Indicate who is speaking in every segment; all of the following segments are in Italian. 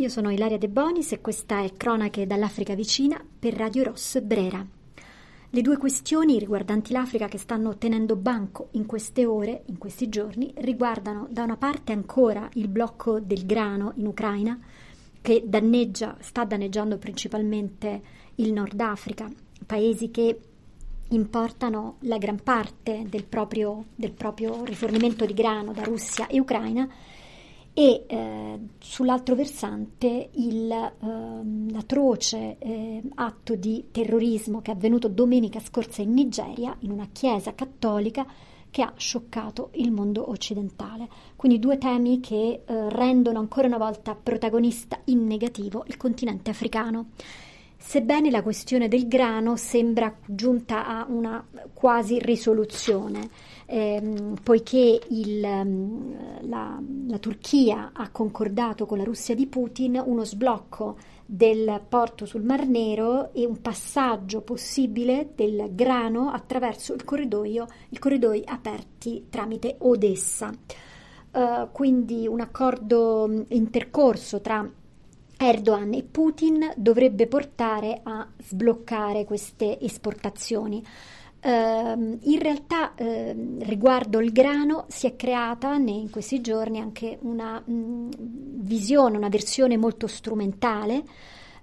Speaker 1: io sono Ilaria De Bonis e questa è Cronache dall'Africa vicina per Radio Ross Brera. Le due questioni riguardanti l'Africa che stanno tenendo banco in queste ore, in questi giorni, riguardano da una parte ancora il blocco del grano in Ucraina, che danneggia, sta danneggiando principalmente il Nord Africa, paesi che importano la gran parte del proprio, del proprio rifornimento di grano da Russia e Ucraina, e eh, sull'altro versante il, eh, l'atroce eh, atto di terrorismo che è avvenuto domenica scorsa in Nigeria, in una chiesa cattolica, che ha scioccato il mondo occidentale. Quindi due temi che eh, rendono ancora una volta protagonista in negativo il continente africano. Sebbene la questione del grano sembra giunta a una quasi risoluzione, ehm, poiché il, ehm, la, la Turchia ha concordato con la Russia di Putin uno sblocco del porto sul Mar Nero e un passaggio possibile del grano attraverso il corridoio, i corridoi aperti tramite Odessa. Uh, quindi un accordo intercorso tra Erdogan e Putin dovrebbe portare a sbloccare queste esportazioni. Uh, in realtà uh, riguardo il grano si è creata in questi giorni anche una mh, visione, una versione molto strumentale,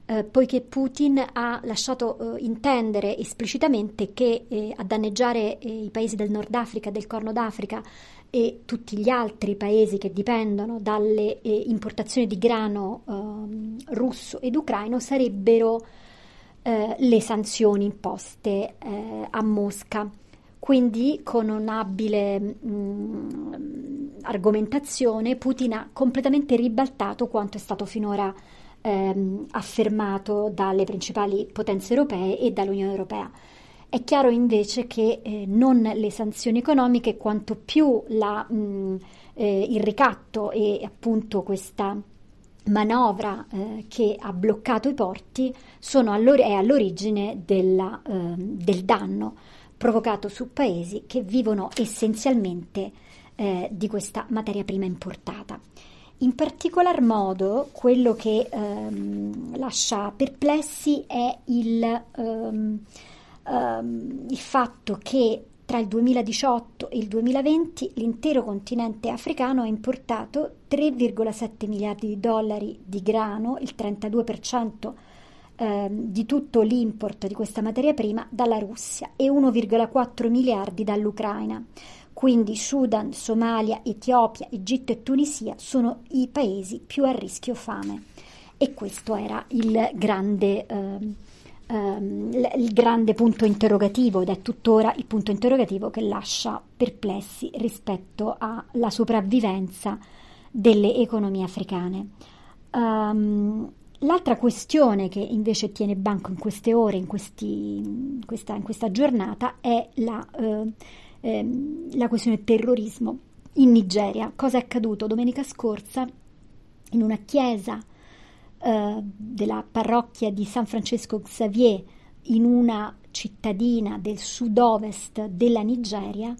Speaker 1: uh, poiché Putin ha lasciato eh, intendere esplicitamente che eh, a danneggiare i paesi del Nord Africa, del Corno d'Africa e tutti gli altri paesi che dipendono dalle eh, importazioni di grano ehm, russo ed ucraino sarebbero eh, le sanzioni imposte eh, a Mosca. Quindi con un'abile mh, mm, argomentazione Putin ha completamente ribaltato quanto è stato finora ehm, affermato dalle principali potenze europee e dall'Unione Europea. È chiaro invece che eh, non le sanzioni economiche, quanto più la, mh, eh, il ricatto e appunto questa manovra eh, che ha bloccato i porti all'or- è all'origine della, ehm, del danno provocato su paesi che vivono essenzialmente eh, di questa materia prima importata. In particolar modo quello che ehm, lascia perplessi è il ehm, ehm, il fatto che tra il 2018 e il 2020 l'intero continente africano ha importato 3,7 miliardi di dollari di grano, il 32% eh, di tutto l'import di questa materia prima dalla Russia e 1,4 miliardi dall'Ucraina. Quindi Sudan, Somalia, Etiopia, Egitto e Tunisia sono i paesi più a rischio fame. E questo era il grande eh, ehm, il grande punto interrogativo ed è tuttora il punto interrogativo che lascia perplessi rispetto alla sopravvivenza delle economie africane. Um, l'altra questione che invece tiene banco in queste ore, in, questi, in, questa, in questa, giornata, è la, eh, eh, la questione del terrorismo in Nigeria. Cosa è accaduto domenica scorsa in una chiesa eh, della parrocchia di San Francesco Xavier in una cittadina del sud-ovest della Nigeria,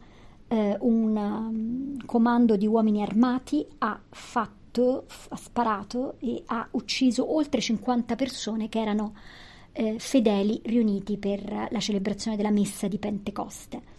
Speaker 1: eh, un um, comando di uomini armati ha fatto, ha sparato e ha ucciso oltre 50 persone che erano eh, fedeli riuniti per la celebrazione della messa di Pentecoste.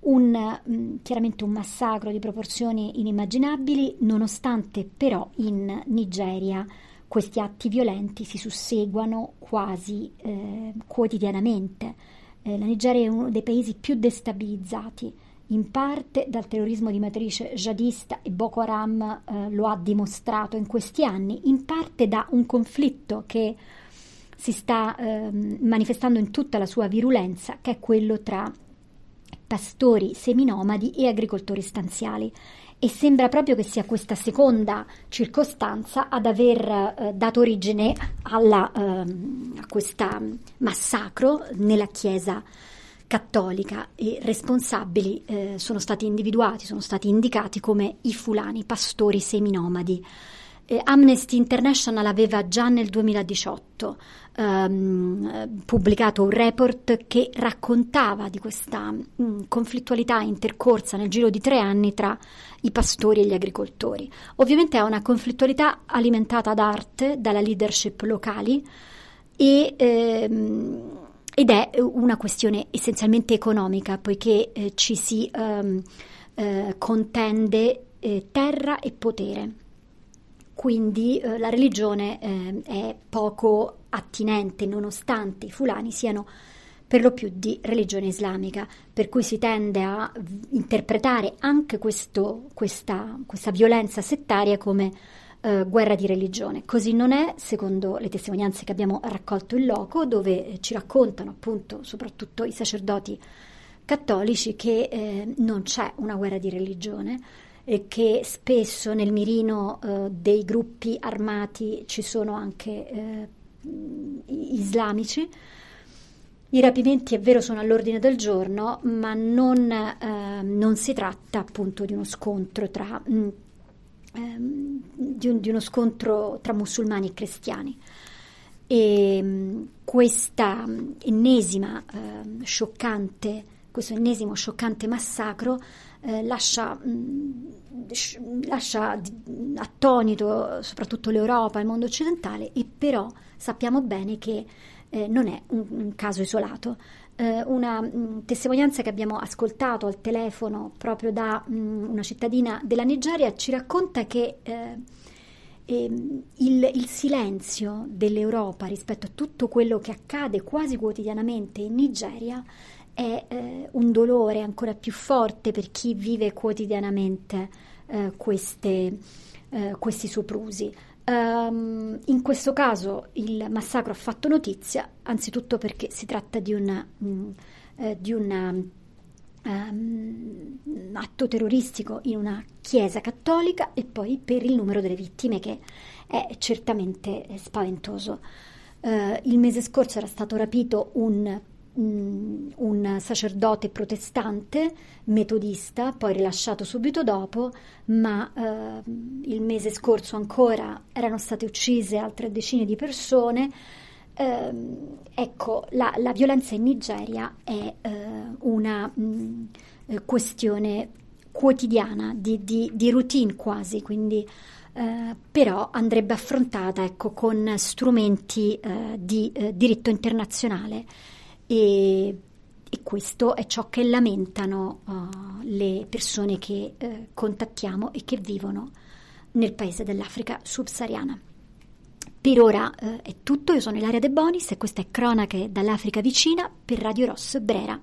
Speaker 1: Un, mm, chiaramente un massacro di proporzioni inimmaginabili, nonostante però in Nigeria questi atti violenti si susseguono quasi eh, quotidianamente. Eh, la Nigeria è uno dei paesi più destabilizzati, in parte dal terrorismo di matrice jihadista e Boko Haram eh, lo ha dimostrato in questi anni, in parte da un conflitto che si sta ehm, manifestando in tutta la sua virulenza, che è quello tra pastori seminomadi e agricoltori stanziali. E sembra proprio che sia questa seconda circostanza ad aver eh, dato origine alla, ehm, a questo massacro nella Chiesa cattolica. E responsabili eh, sono stati individuati, sono stati indicati come i fulani, pastori seminomadi Eh, Amnesty International aveva già nel 2018 ehm, pubblicato un report che raccontava di questa mh, mm, conflittualità intercorsa nel giro di tre anni tra i pastori e gli agricoltori. Ovviamente è una conflittualità alimentata ad arte dalla leadership locali e ehm, ed è una questione essenzialmente economica, poiché eh, ci si ehm, eh, contende eh, terra e potere. Quindi eh, la religione ehm, è poco attinente, nonostante i fulani siano per lo più di religione islamica, per cui si tende a interpretare anche questo, questa, questa violenza settaria come eh, guerra di religione. Così non è, secondo le testimonianze che abbiamo raccolto in loco, dove ci raccontano appunto soprattutto i sacerdoti cattolici che eh, non c'è una guerra di religione e che spesso nel mirino eh, dei gruppi armati ci sono anche eh, islamici. I rapimenti è vero sono all'ordine del giorno, ma non, eh, non si tratta appunto di uno scontro tra mh, mm, ehm, di, un, di, uno scontro tra musulmani e cristiani. E ehm, questa ennesima eh, scioccante, questo ennesimo scioccante massacro eh, lascia, mh, mm, lascia attonito soprattutto l'Europa, il mondo occidentale, e però sappiamo bene che eh, non è un, un caso isolato. Eh, una mh, mm, testimonianza che abbiamo ascoltato al telefono proprio da mh, mm, una cittadina della Nigeria ci racconta che eh, eh, il, il, silenzio dell'Europa rispetto a tutto quello che accade quasi quotidianamente in Nigeria è eh, un dolore ancora più forte per chi vive quotidianamente eh, queste, eh, questi soprusi. Um, in questo caso il massacro ha fatto notizia, anzitutto perché si tratta di, un um, atto terroristico in una chiesa cattolica e poi per il numero delle vittime che è certamente spaventoso. Uh, il mese scorso era stato rapito un Mm, un sacerdote protestante metodista, poi rilasciato subito dopo, ma eh, il mese scorso ancora erano state uccise altre decine di persone. Eh, ecco, la, la, violenza in Nigeria è eh, una mh, mm, questione quotidiana, di, di, di, routine quasi, quindi eh, però andrebbe affrontata ecco, con strumenti eh, di eh, diritto internazionale e, e questo è ciò che lamentano uh, le persone che uh, contattiamo e che vivono nel paese dell'Africa subsahariana. Per ora uh, è tutto, io sono Ilaria De Bonis e questa è Cronache dall'Africa vicina per Radio Ross Brera.